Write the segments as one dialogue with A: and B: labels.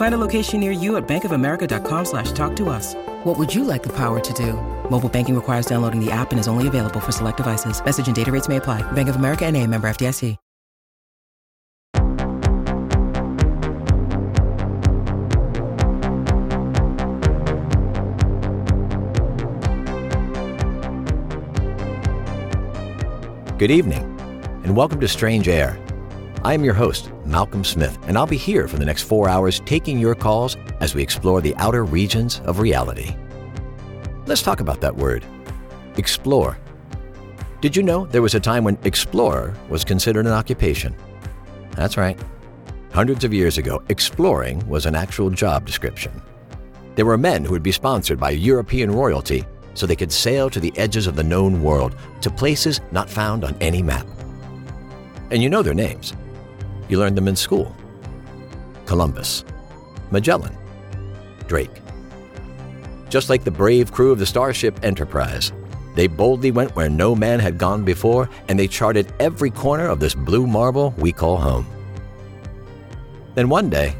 A: Find a location near you at bankofamerica.com slash talk to us. What would you like the power to do? Mobile banking requires downloading the app and is only available for select devices. Message and data rates may apply. Bank of America and a member FDIC.
B: Good evening, and welcome to Strange Air. I am your host, Malcolm Smith, and I'll be here for the next four hours taking your calls as we explore the outer regions of reality. Let's talk about that word explore. Did you know there was a time when explorer was considered an occupation? That's right. Hundreds of years ago, exploring was an actual job description. There were men who would be sponsored by European royalty so they could sail to the edges of the known world, to places not found on any map. And you know their names. You learned them in school Columbus, Magellan, Drake. Just like the brave crew of the Starship Enterprise, they boldly went where no man had gone before and they charted every corner of this blue marble we call home. Then one day,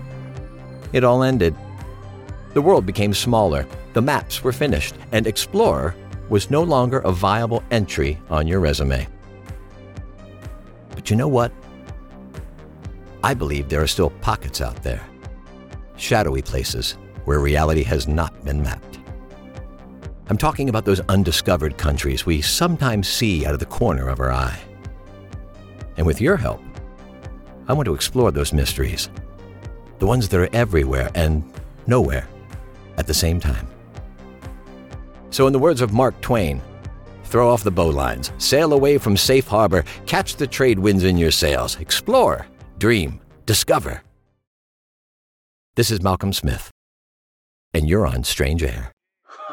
B: it all ended. The world became smaller, the maps were finished, and Explorer was no longer a viable entry on your resume. But you know what? I believe there are still pockets out there, shadowy places where reality has not been mapped. I'm talking about those undiscovered countries we sometimes see out of the corner of our eye. And with your help, I want to explore those mysteries, the ones that are everywhere and nowhere at the same time. So, in the words of Mark Twain, throw off the bowlines, sail away from safe harbor, catch the trade winds in your sails, explore, dream, discover. This is Malcolm Smith, and you're on Strange Air.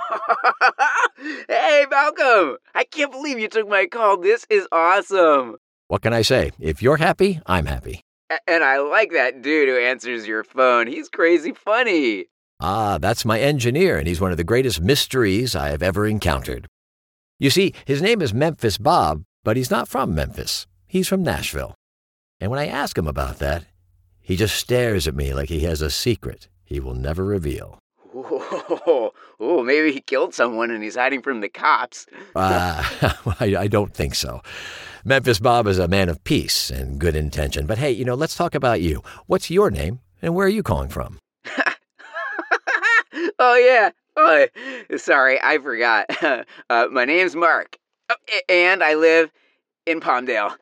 C: hey, Malcolm! I can't believe you took my call. This is awesome.
B: What can I say? If you're happy, I'm happy.
C: A- and I like that dude who answers your phone. He's crazy funny.
B: Ah, that's my engineer, and he's one of the greatest mysteries I have ever encountered. You see, his name is Memphis Bob, but he's not from Memphis. He's from Nashville. And when I ask him about that, he just stares at me like he has a secret he will never reveal.
C: Oh, oh maybe he killed someone and he's hiding from the cops.
B: uh, I, I don't think so. Memphis Bob is a man of peace and good intention. But hey, you know, let's talk about you. What's your name and where are you calling from?
C: oh, yeah. Oh, sorry, I forgot. Uh, my name's Mark, oh, and I live in Palmdale.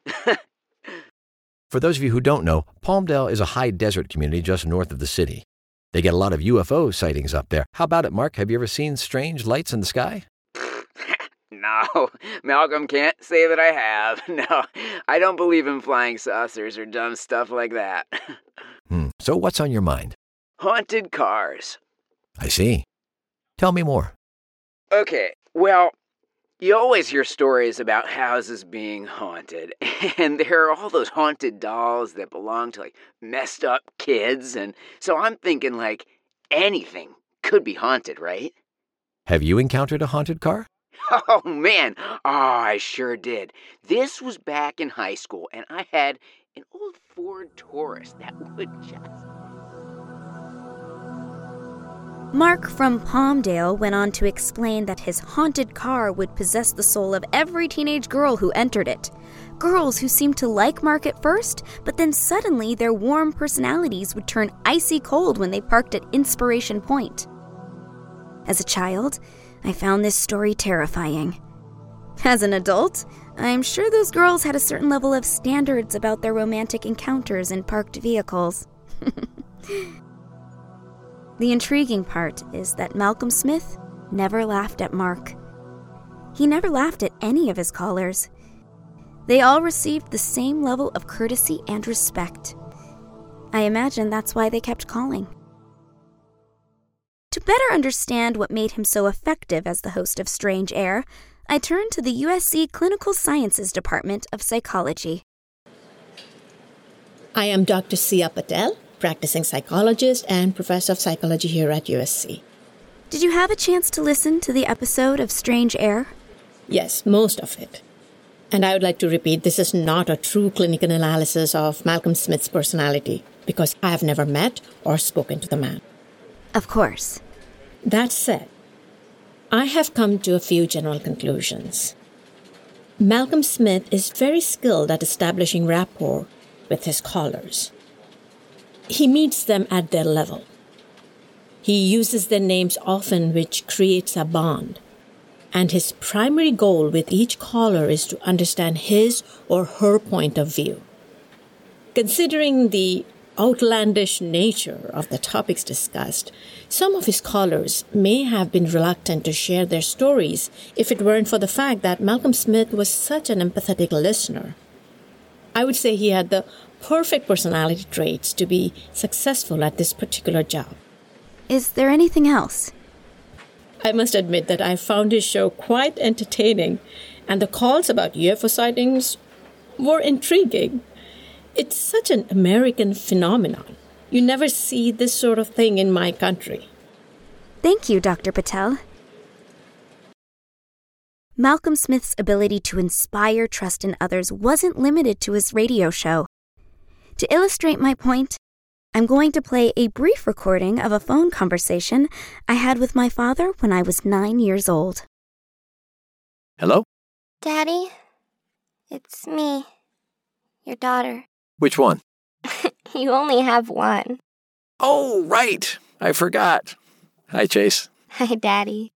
B: For those of you who don't know, Palmdale is a high desert community just north of the city. They get a lot of UFO sightings up there. How about it, Mark? Have you ever seen strange lights in the sky?
C: no, Malcolm can't say that I have. No, I don't believe in flying saucers or dumb stuff like that.
B: Hmm. So, what's on your mind?
C: Haunted cars.
B: I see. Tell me more.
C: Okay, well, you always hear stories about houses being haunted, and there are all those haunted dolls that belong to like messed up kids, and so I'm thinking like anything could be haunted, right?
B: Have you encountered a haunted car?
C: Oh man, oh, I sure did. This was back in high school, and I had an old Ford Taurus that would just.
D: Mark from Palmdale went on to explain that his haunted car would possess the soul of every teenage girl who entered it. Girls who seemed to like Mark at first, but then suddenly their warm personalities would turn icy cold when they parked at Inspiration Point. As a child, I found this story terrifying. As an adult, I'm sure those girls had a certain level of standards about their romantic encounters in parked vehicles. the intriguing part is that Malcolm Smith never laughed at Mark. He never laughed at any of his callers. They all received the same level of courtesy and respect. I imagine that's why they kept calling. To better understand what made him so effective as the host of Strange Air, I turned to the USC Clinical Sciences Department of Psychology.
E: I am Dr. Sia Patel, practicing psychologist and professor of psychology here at USC.
D: Did you have a chance to listen to the episode of Strange Air?
E: Yes, most of it. And I would like to repeat this is not a true clinical analysis of Malcolm Smith's personality because I have never met or spoken to the man.
D: Of course.
E: That said, I have come to a few general conclusions. Malcolm Smith is very skilled at establishing rapport with his callers. He meets them at their level. He uses their names often, which creates a bond. And his primary goal with each caller is to understand his or her point of view. Considering the outlandish nature of the topics discussed, some of his callers may have been reluctant to share their stories if it weren't for the fact that Malcolm Smith was such an empathetic listener. I would say he had the perfect personality traits to be successful at this particular job.
D: Is there anything else?
E: I must admit that I found his show quite entertaining, and the calls about UFO sightings were intriguing. It's such an American phenomenon. You never see this sort of thing in my country.
D: Thank you, Dr. Patel. Malcolm Smith's ability to inspire trust in others wasn't limited to his radio show. To illustrate my point, I'm going to play a brief recording of a phone conversation I had with my father when I was nine years old.
B: Hello?
F: Daddy, it's me, your daughter.
B: Which one?
F: you only have one.
B: Oh, right. I forgot. Hi, Chase.
F: Hi, Daddy.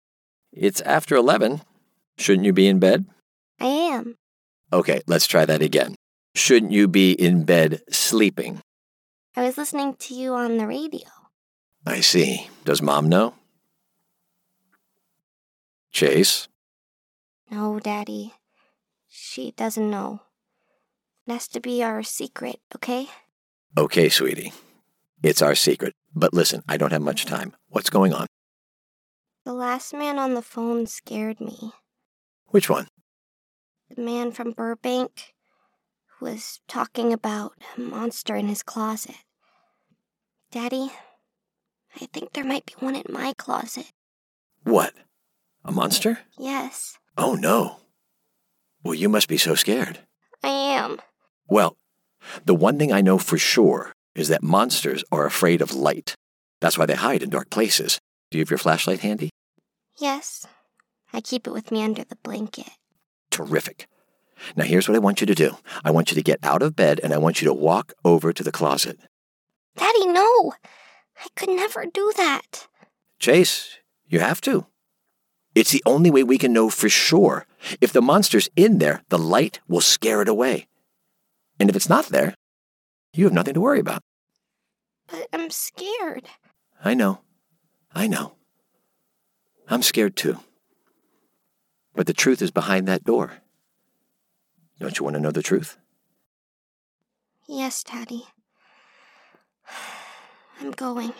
B: It's after 11. Shouldn't you be in bed?
F: I am.
B: Okay, let's try that again. Shouldn't you be in bed sleeping?
F: I was listening to you on the radio.
B: I see. Does mom know? Chase?
F: No, Daddy. She doesn't know. It has to be our secret, okay?
B: Okay, sweetie. It's our secret. But listen, I don't have much time. What's going on?
F: The last man on the phone scared me.
B: Which one?
F: The man from Burbank was talking about a monster in his closet. Daddy, I think there might be one in my closet.
B: What? A monster?
F: Yes,
B: Oh, no. Well, you must be so scared.
F: I am.
B: Well, the one thing I know for sure is that monsters are afraid of light. That's why they hide in dark places. Do you have your flashlight handy?
F: Yes, I keep it with me under the blanket.
B: Terrific. Now, here's what I want you to do I want you to get out of bed and I want you to walk over to the closet.
F: Daddy, no! I could never do that.
B: Chase, you have to. It's the only way we can know for sure. If the monster's in there, the light will scare it away. And if it's not there, you have nothing to worry about.
F: But I'm scared.
B: I know. I know. I'm scared too. But the truth is behind that door. Don't you want to know the truth?
F: Yes, Daddy. I'm going.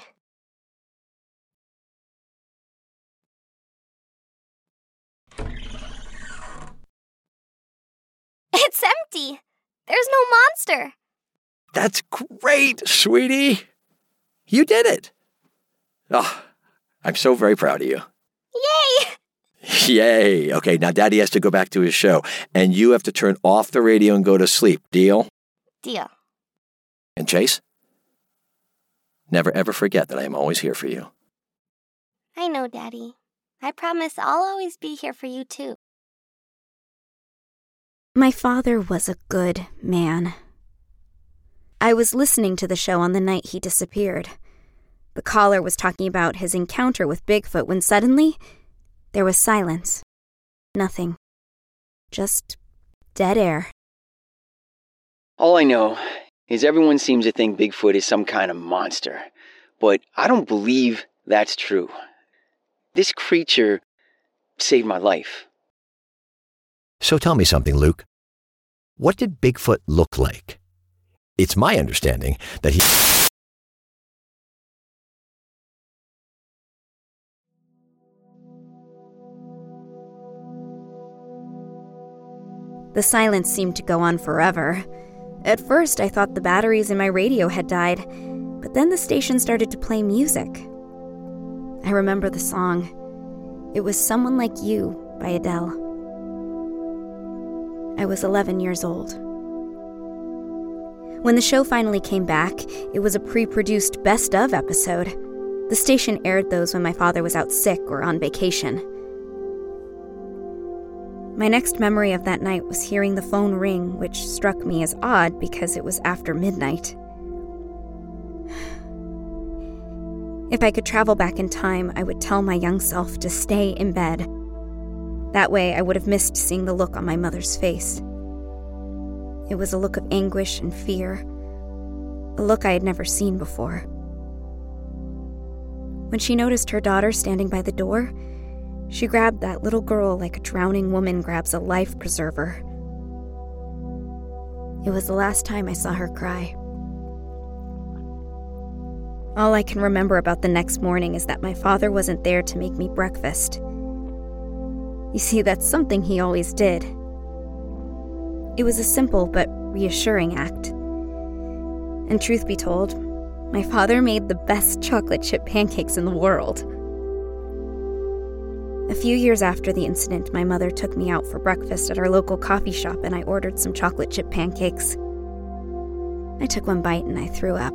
F: It's empty. There's no monster.
B: That's great, sweetie. You did it. Oh, I'm so very proud of you.
F: Yay!
B: Yay. Okay, now daddy has to go back to his show, and you have to turn off the radio and go to sleep. Deal?
F: Deal.
B: And Chase? Never ever forget that I am always here for you.
F: I know, Daddy. I promise I'll always be here for you, too.
D: My father was a good man. I was listening to the show on the night he disappeared. The caller was talking about his encounter with Bigfoot when suddenly there was silence. Nothing. Just dead air.
C: All I know is everyone seems to think Bigfoot is some kind of monster, but I don't believe that's true. This creature saved my life.
B: So tell me something, Luke. What did Bigfoot look like? It's my understanding that he.
D: The silence seemed to go on forever. At first, I thought the batteries in my radio had died, but then the station started to play music. I remember the song. It was Someone Like You by Adele. I was 11 years old. When the show finally came back, it was a pre produced best of episode. The station aired those when my father was out sick or on vacation. My next memory of that night was hearing the phone ring, which struck me as odd because it was after midnight. If I could travel back in time, I would tell my young self to stay in bed. That way, I would have missed seeing the look on my mother's face. It was a look of anguish and fear, a look I had never seen before. When she noticed her daughter standing by the door, she grabbed that little girl like a drowning woman grabs a life preserver. It was the last time I saw her cry. All I can remember about the next morning is that my father wasn't there to make me breakfast. You see, that's something he always did. It was a simple but reassuring act. And truth be told, my father made the best chocolate chip pancakes in the world. A few years after the incident, my mother took me out for breakfast at our local coffee shop and I ordered some chocolate chip pancakes. I took one bite and I threw up.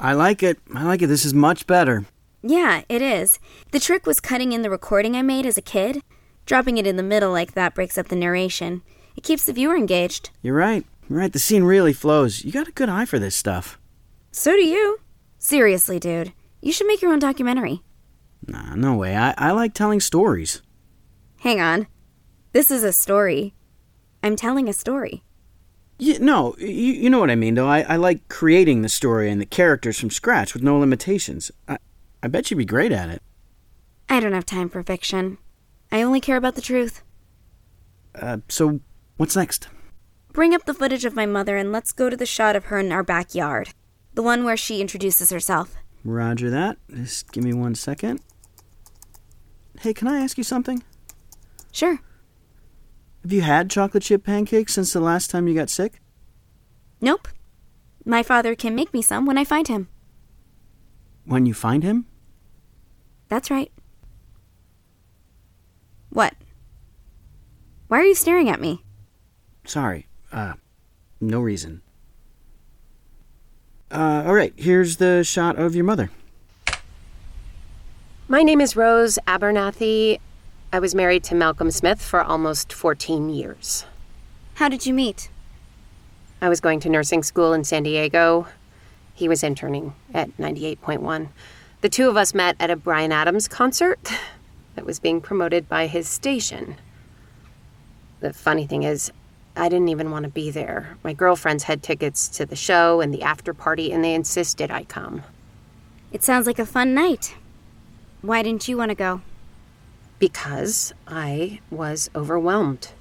G: I like it. I like it. This is much better.
D: Yeah, it is. The trick was cutting in the recording I made as a kid. Dropping it in the middle like that breaks up the narration. It keeps the viewer engaged.
G: You're right. You're right. The scene really flows. You got a good eye for this stuff.
D: So do you. Seriously, dude. You should make your own documentary.
G: Nah, no way. I, I like telling stories.
D: Hang on. This is a story. I'm telling a story.
G: Yeah, no, you, you know what I mean, though. I, I like creating the story and the characters from scratch with no limitations. I, I bet you'd be great at it.
D: I don't have time for fiction. I only care about the truth.
G: Uh, so, what's next?
D: Bring up the footage of my mother and let's go to the shot of her in our backyard. The one where she introduces herself.
G: Roger that. Just give me one second. Hey, can I ask you something?
D: Sure.
G: Have you had chocolate chip pancakes since the last time you got sick?
D: Nope. My father can make me some when I find him.
G: When you find him?
D: That's right. What? Why are you staring at me?
G: Sorry. Uh, no reason. Uh, all right, here's the shot of your mother.
H: My name is Rose Abernathy. I was married to Malcolm Smith for almost 14 years.
D: How did you meet?
H: I was going to nursing school in San Diego. He was interning at 98.1. The two of us met at a Bryan Adams concert that was being promoted by his station. The funny thing is, I didn't even want to be there. My girlfriends had tickets to the show and the after party, and they insisted I come.
D: It sounds like a fun night. Why didn't you want to go?
H: Because I was overwhelmed.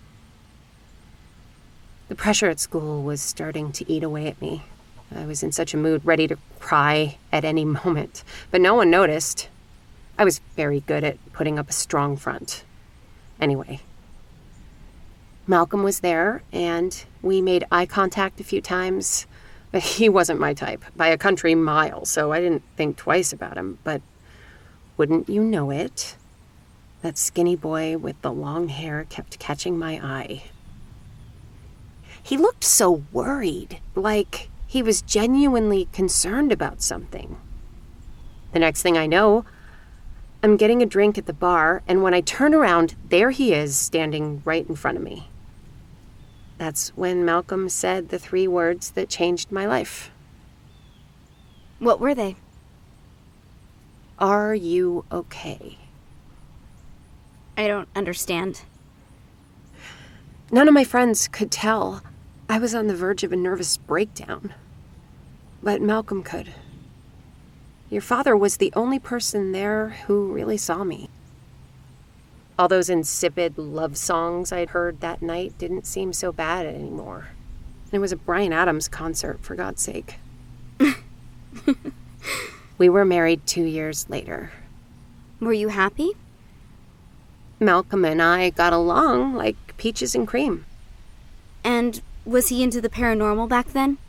H: The pressure at school was starting to eat away at me. I was in such a mood, ready to cry at any moment, but no one noticed. I was very good at putting up a strong front. Anyway, Malcolm was there, and we made eye contact a few times. But he wasn't my type by a country mile, so I didn't think twice about him. But wouldn't you know it? That skinny boy with the long hair kept catching my eye. He looked so worried, like he was genuinely concerned about something. The next thing I know, I'm getting a drink at the bar, and when I turn around, there he is standing right in front of me. That's when Malcolm said the three words that changed my life.
D: What were they?
H: Are you okay?
D: I don't understand.
H: None of my friends could tell. I was on the verge of a nervous breakdown. But Malcolm could. Your father was the only person there who really saw me. All those insipid love songs I'd heard that night didn't seem so bad anymore. It was a Bryan Adams concert, for God's sake. we were married two years later.
D: Were you happy?
H: Malcolm and I got along like peaches and cream.
D: And was he into the paranormal back then?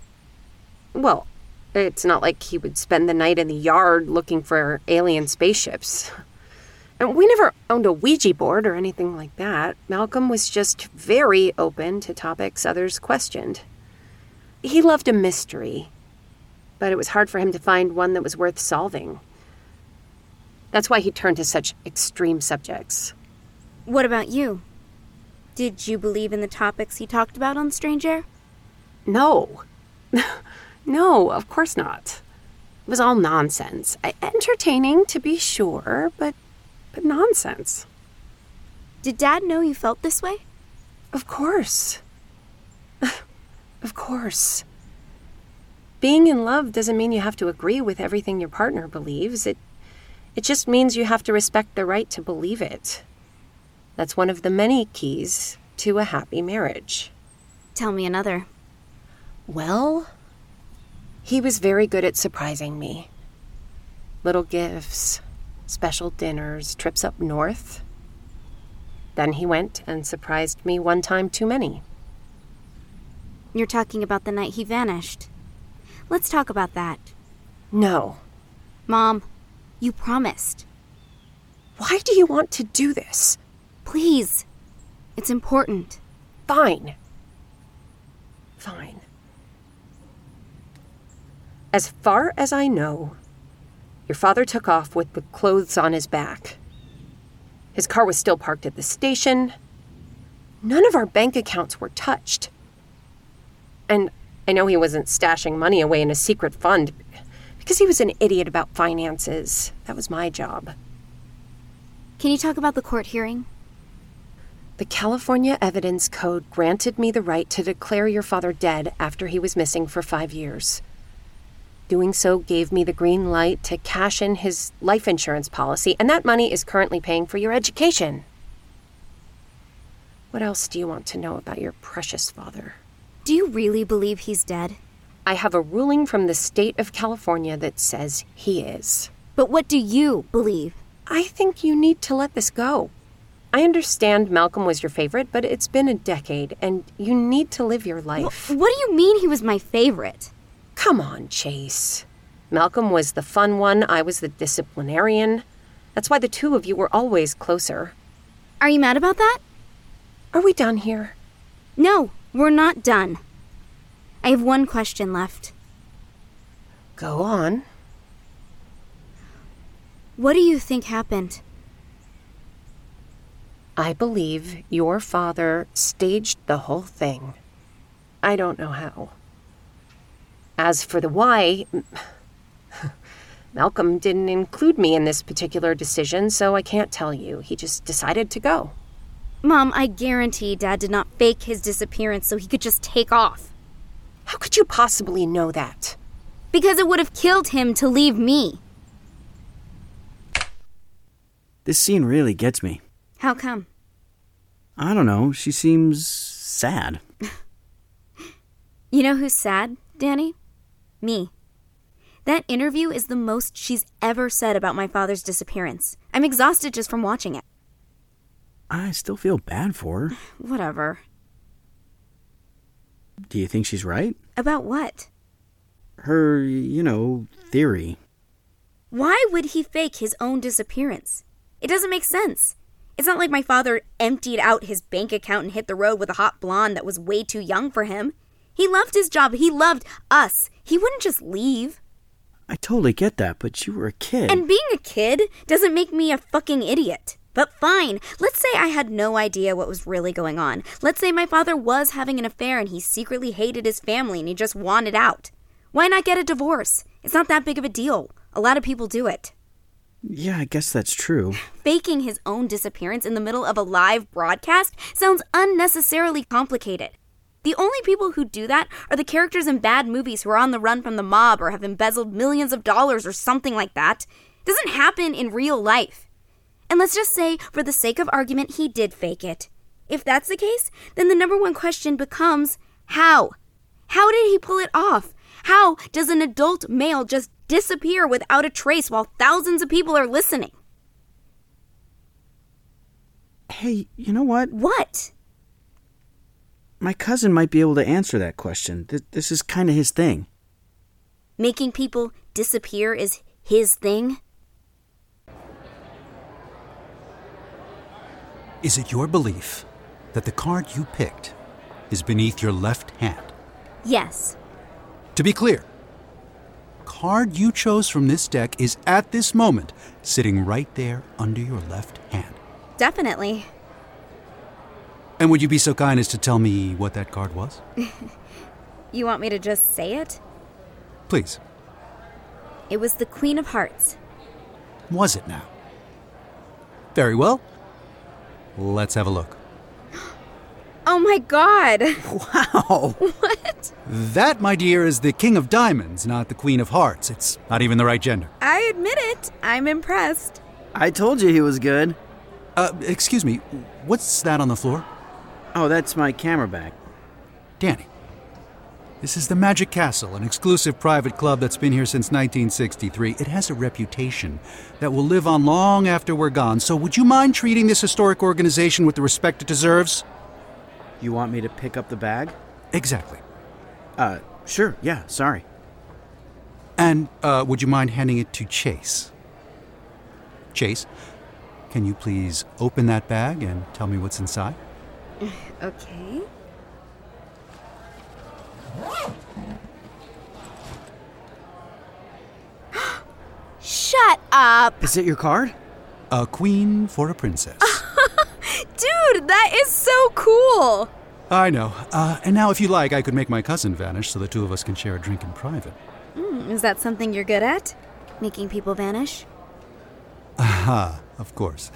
H: Well, it's not like he would spend the night in the yard looking for alien spaceships. And we never owned a Ouija board or anything like that. Malcolm was just very open to topics others questioned. He loved a mystery, but it was hard for him to find one that was worth solving. That's why he turned to such extreme subjects.
D: What about you? Did you believe in the topics he talked about on Strange Air?
H: No. no, of course not. It was all nonsense. Entertaining, to be sure, but but nonsense.
D: Did Dad know you felt this way?
H: Of course. of course. Being in love doesn't mean you have to agree with everything your partner believes. It it just means you have to respect the right to believe it. That's one of the many keys to a happy marriage.
D: Tell me another.
H: Well, he was very good at surprising me. Little gifts, special dinners, trips up north. Then he went and surprised me one time too many.
D: You're talking about the night he vanished. Let's talk about that.
H: No.
D: Mom, you promised.
H: Why do you want to do this?
D: Please. It's important.
H: Fine. Fine. As far as I know, your father took off with the clothes on his back. His car was still parked at the station. None of our bank accounts were touched. And I know he wasn't stashing money away in a secret fund because he was an idiot about finances. That was my job.
D: Can you talk about the court hearing?
H: The California Evidence Code granted me the right to declare your father dead after he was missing for five years. Doing so gave me the green light to cash in his life insurance policy, and that money is currently paying for your education. What else do you want to know about your precious father?
D: Do you really believe he's dead?
H: I have a ruling from the state of California that says he is.
D: But what do you believe?
H: I think you need to let this go. I understand Malcolm was your favorite, but it's been a decade, and you need to live your life.
D: Wh- what do you mean he was my favorite?
H: Come on, Chase. Malcolm was the fun one, I was the disciplinarian. That's why the two of you were always closer.
D: Are you mad about that?
H: Are we done here?
D: No, we're not done. I have one question left.
H: Go on.
D: What do you think happened?
H: I believe your father staged the whole thing. I don't know how. As for the why, Malcolm didn't include me in this particular decision, so I can't tell you. He just decided to go.
D: Mom, I guarantee Dad did not fake his disappearance so he could just take off.
H: How could you possibly know that?
D: Because it would have killed him to leave me.
G: This scene really gets me.
D: How come?
G: I don't know. She seems sad.
D: You know who's sad, Danny? Me. That interview is the most she's ever said about my father's disappearance. I'm exhausted just from watching it.
G: I still feel bad for her.
D: Whatever.
G: Do you think she's right?
D: About what?
G: Her, you know, theory.
D: Why would he fake his own disappearance? It doesn't make sense. It's not like my father emptied out his bank account and hit the road with a hot blonde that was way too young for him. He loved his job. He loved us. He wouldn't just leave.
G: I totally get that, but you were a kid.
D: And being a kid doesn't make me a fucking idiot. But fine, let's say I had no idea what was really going on. Let's say my father was having an affair and he secretly hated his family and he just wanted out. Why not get a divorce? It's not that big of a deal. A lot of people do it.
G: Yeah, I guess that's true.
D: Faking his own disappearance in the middle of a live broadcast sounds unnecessarily complicated. The only people who do that are the characters in bad movies who are on the run from the mob or have embezzled millions of dollars or something like that. It doesn't happen in real life. And let's just say, for the sake of argument, he did fake it. If that's the case, then the number one question becomes how? How did he pull it off? How does an adult male just disappear without a trace while thousands of people are listening?
G: Hey, you know what?
D: What?
G: My cousin might be able to answer that question. Th- this is kind of his thing.
D: Making people disappear is his thing?
I: Is it your belief that the card you picked is beneath your left hand?
D: Yes.
I: To be clear, card you chose from this deck is at this moment sitting right there under your left hand.
D: Definitely.
I: And would you be so kind as to tell me what that card was?
D: You want me to just say it?
I: Please.
D: It was the Queen of Hearts.
I: Was it now? Very well. Let's have a look.
D: Oh my god!
G: Wow!
D: What?
I: That, my dear, is the King of Diamonds, not the Queen of Hearts. It's not even the right gender.
D: I admit it. I'm impressed.
G: I told you he was good.
I: Uh, excuse me, what's that on the floor?
G: Oh, that's my camera bag.
I: Danny. This is the Magic Castle, an exclusive private club that's been here since 1963. It has a reputation that will live on long after we're gone, so would you mind treating this historic organization with the respect it deserves?
G: You want me to pick up the bag?
I: Exactly.
G: Uh, sure, yeah, sorry.
I: And uh, would you mind handing it to Chase? Chase, can you please open that bag and tell me what's inside?
D: Okay. Shut up!
G: Is it your card?
I: A queen for a princess.
D: Dude, that is so cool!
I: I know. Uh, and now, if you like, I could make my cousin vanish so the two of us can share a drink in private.
D: Mm, is that something you're good at? Making people vanish?
I: Aha, of course.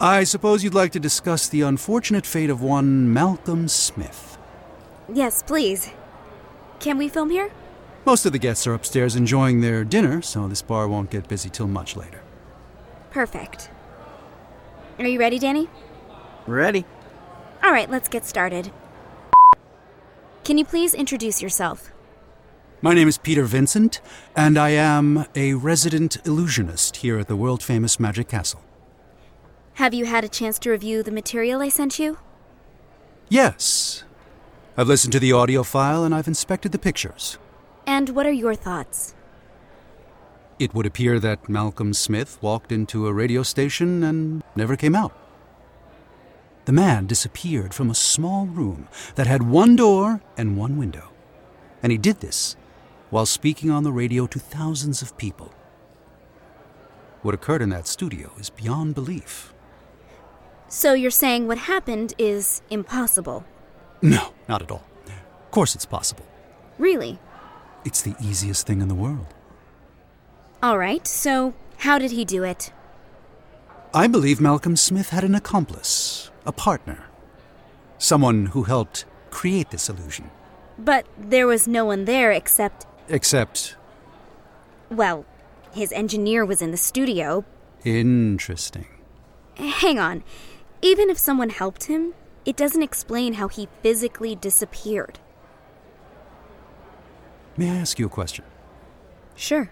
I: I suppose you'd like to discuss the unfortunate fate of one Malcolm Smith.
D: Yes, please. Can we film here?
I: Most of the guests are upstairs enjoying their dinner, so this bar won't get busy till much later.
D: Perfect. Are you ready, Danny?
G: Ready?
D: All right, let's get started. Can you please introduce yourself?
I: My name is Peter Vincent, and I am a resident illusionist here at the world famous Magic Castle.
D: Have you had a chance to review the material I sent you?
I: Yes. I've listened to the audio file and I've inspected the pictures.
D: And what are your thoughts?
I: It would appear that Malcolm Smith walked into a radio station and never came out. The man disappeared from a small room that had one door and one window. And he did this while speaking on the radio to thousands of people. What occurred in that studio is beyond belief.
D: So you're saying what happened is impossible?
I: No, not at all. Of course it's possible.
D: Really?
I: It's the easiest thing in the world.
D: All right, so how did he do it?
I: I believe Malcolm Smith had an accomplice, a partner, someone who helped create this illusion.
D: But there was no one there except,
I: Except,
D: well, his engineer was in the studio.
I: interesting.
D: Hang on. Even if someone helped him, it doesn't explain how he physically disappeared.
I: May I ask you a question?
D: Sure.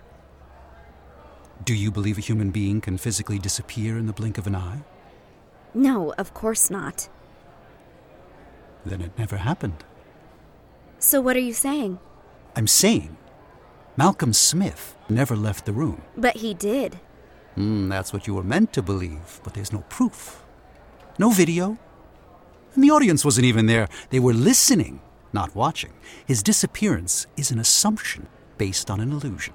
I: Do you believe a human being can physically disappear in the blink of an eye?
D: No, of course not.
I: Then it never happened.
D: So what are you saying?
I: I'm saying Malcolm Smith never left the room.
D: But he did.
I: Hmm, that's what you were meant to believe, but there's no proof. No video. And the audience wasn't even there. They were listening, not watching. His disappearance is an assumption based on an illusion.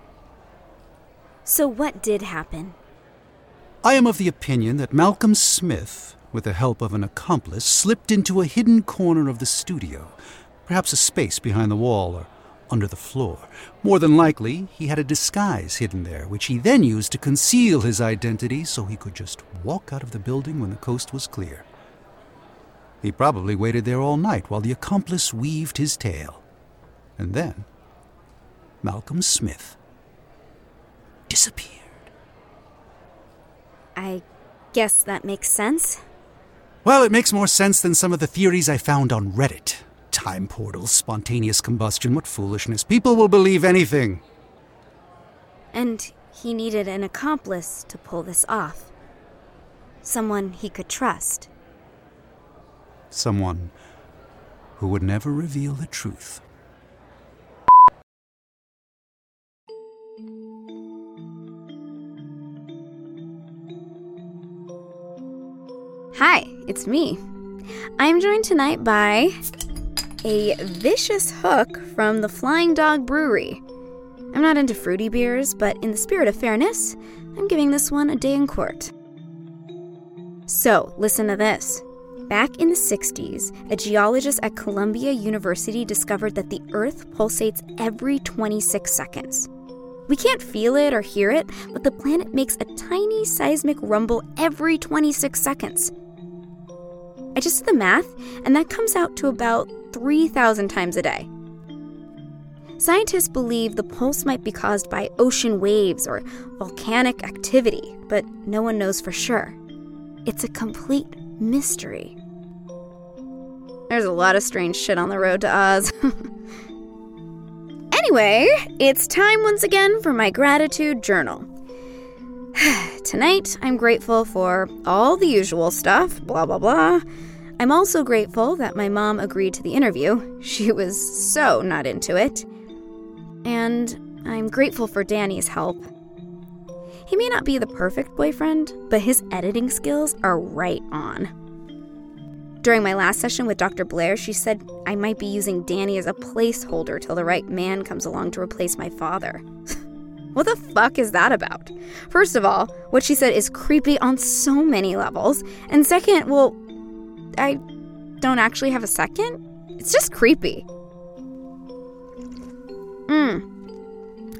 D: So what did happen?
I: I am of the opinion that Malcolm Smith, with the help of an accomplice, slipped into a hidden corner of the studio, perhaps a space behind the wall or under the floor. More than likely, he had a disguise hidden there, which he then used to conceal his identity so he could just walk out of the building when the coast was clear. He probably waited there all night while the accomplice weaved his tale. And then, Malcolm Smith disappeared.
D: I guess that makes sense.
I: Well, it makes more sense than some of the theories I found on Reddit. Time portals, spontaneous combustion, what foolishness. People will believe anything.
D: And he needed an accomplice to pull this off. Someone he could trust.
I: Someone who would never reveal the truth.
D: Hi, it's me. I'm joined tonight by a vicious hook from the Flying Dog Brewery. I'm not into fruity beers, but in the spirit of fairness, I'm giving this one a day in court. So, listen to this. Back in the 60s, a geologist at Columbia University discovered that the Earth pulsates every 26 seconds. We can't feel it or hear it, but the planet makes a tiny seismic rumble every 26 seconds. I just did the math, and that comes out to about 3,000 times a day. Scientists believe the pulse might be caused by ocean waves or volcanic activity, but no one knows for sure. It's a complete mystery. There's a lot of strange shit on the road to Oz. anyway, it's time once again for my gratitude journal. Tonight, I'm grateful for all the usual stuff, blah, blah, blah. I'm also grateful that my mom agreed to the interview. She was so not into it. And I'm grateful for Danny's help. He may not be the perfect boyfriend, but his editing skills are right on. During my last session with Dr. Blair, she said I might be using Danny as a placeholder till the right man comes along to replace my father. what the fuck is that about? First of all, what she said is creepy on so many levels. And second, well, I don't actually have a second? It's just creepy. Mmm.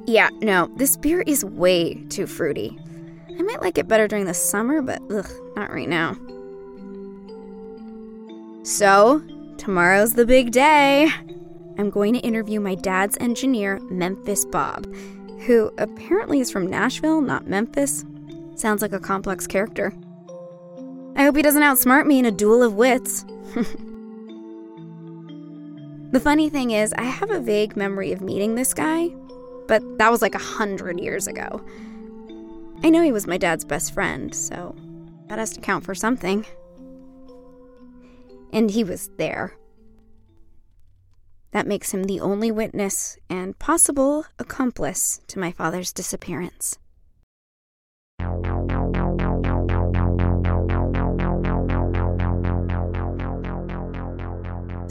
D: Yeah, no, this beer is way too fruity. I might like it better during the summer, but ugh, not right now. So, tomorrow's the big day. I'm going to interview my dad's engineer, Memphis Bob, who apparently is from Nashville, not Memphis. Sounds like a complex character. I hope he doesn't outsmart me in a duel of wits. the funny thing is, I have a vague memory of meeting this guy, but that was like a hundred years ago. I know he was my dad's best friend, so that has to count for something. And he was there. That makes him the only witness and possible accomplice to my father's disappearance.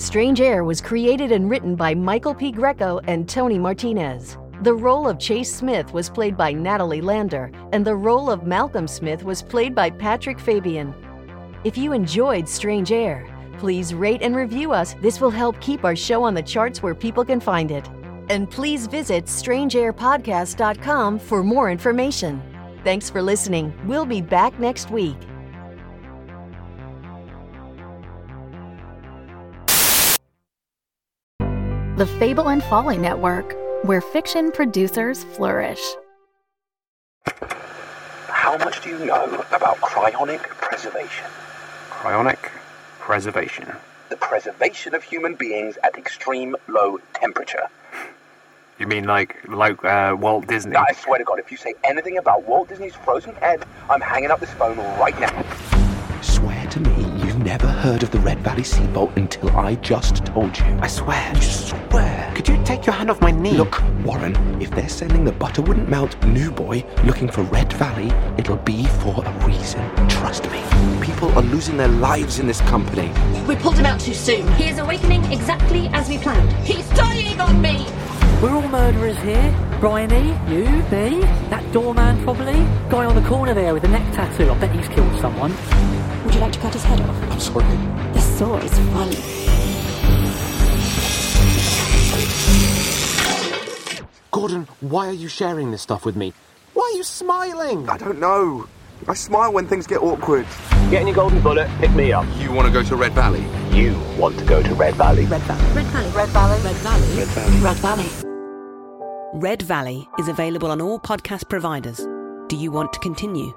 J: Strange Air was created and written by Michael P. Greco and Tony Martinez. The role of Chase Smith was played by Natalie Lander, and the role of Malcolm Smith was played by Patrick Fabian. If you enjoyed Strange Air, please rate and review us. This will help keep our show on the charts where people can find it. And please visit strangeairpodcast.com for more information. Thanks for listening. We'll be back next week.
K: The Fable and Folly Network, where fiction producers flourish.
L: How much do you know about cryonic preservation?
M: Cryonic preservation.
L: The preservation of human beings at extreme low temperature.
M: You mean like like uh, Walt Disney?
L: I swear to God, if you say anything about Walt Disney's frozen head, I'm hanging up this phone right now.
N: Swear to me you've never heard of the Red Valley Sea Seabolt until I just told you.
O: I swear.
N: You swear.
O: Could you take your hand off my knee?
N: Look, Warren, if they're sending the butter wouldn't melt new boy looking for Red Valley, it'll be for a reason. Trust me.
O: People are losing their lives in this company.
P: We pulled him out too soon. He is awakening exactly as we planned. He's dying on me!
Q: We're all murderers here. Bryony, you, me, that doorman probably. Guy on the corner there with the neck tattoo. I bet he's killed someone.
P: Would you like to cut his head off?
N: I'm sorry.
P: The saw is fun.
N: Gordon, why are you sharing this stuff with me? Why are you smiling?
L: I don't know. I smile when things get awkward.
R: Get in your golden bullet, pick me up.
N: You want to go to Red Valley?
R: You want to go to Red Valley.
S: Red Valley.
T: Red Valley. Red Valley.
S: Red Valley.
R: Red Valley.
T: Red Valley.
S: Red Valley is available on all podcast providers. Do you want to continue?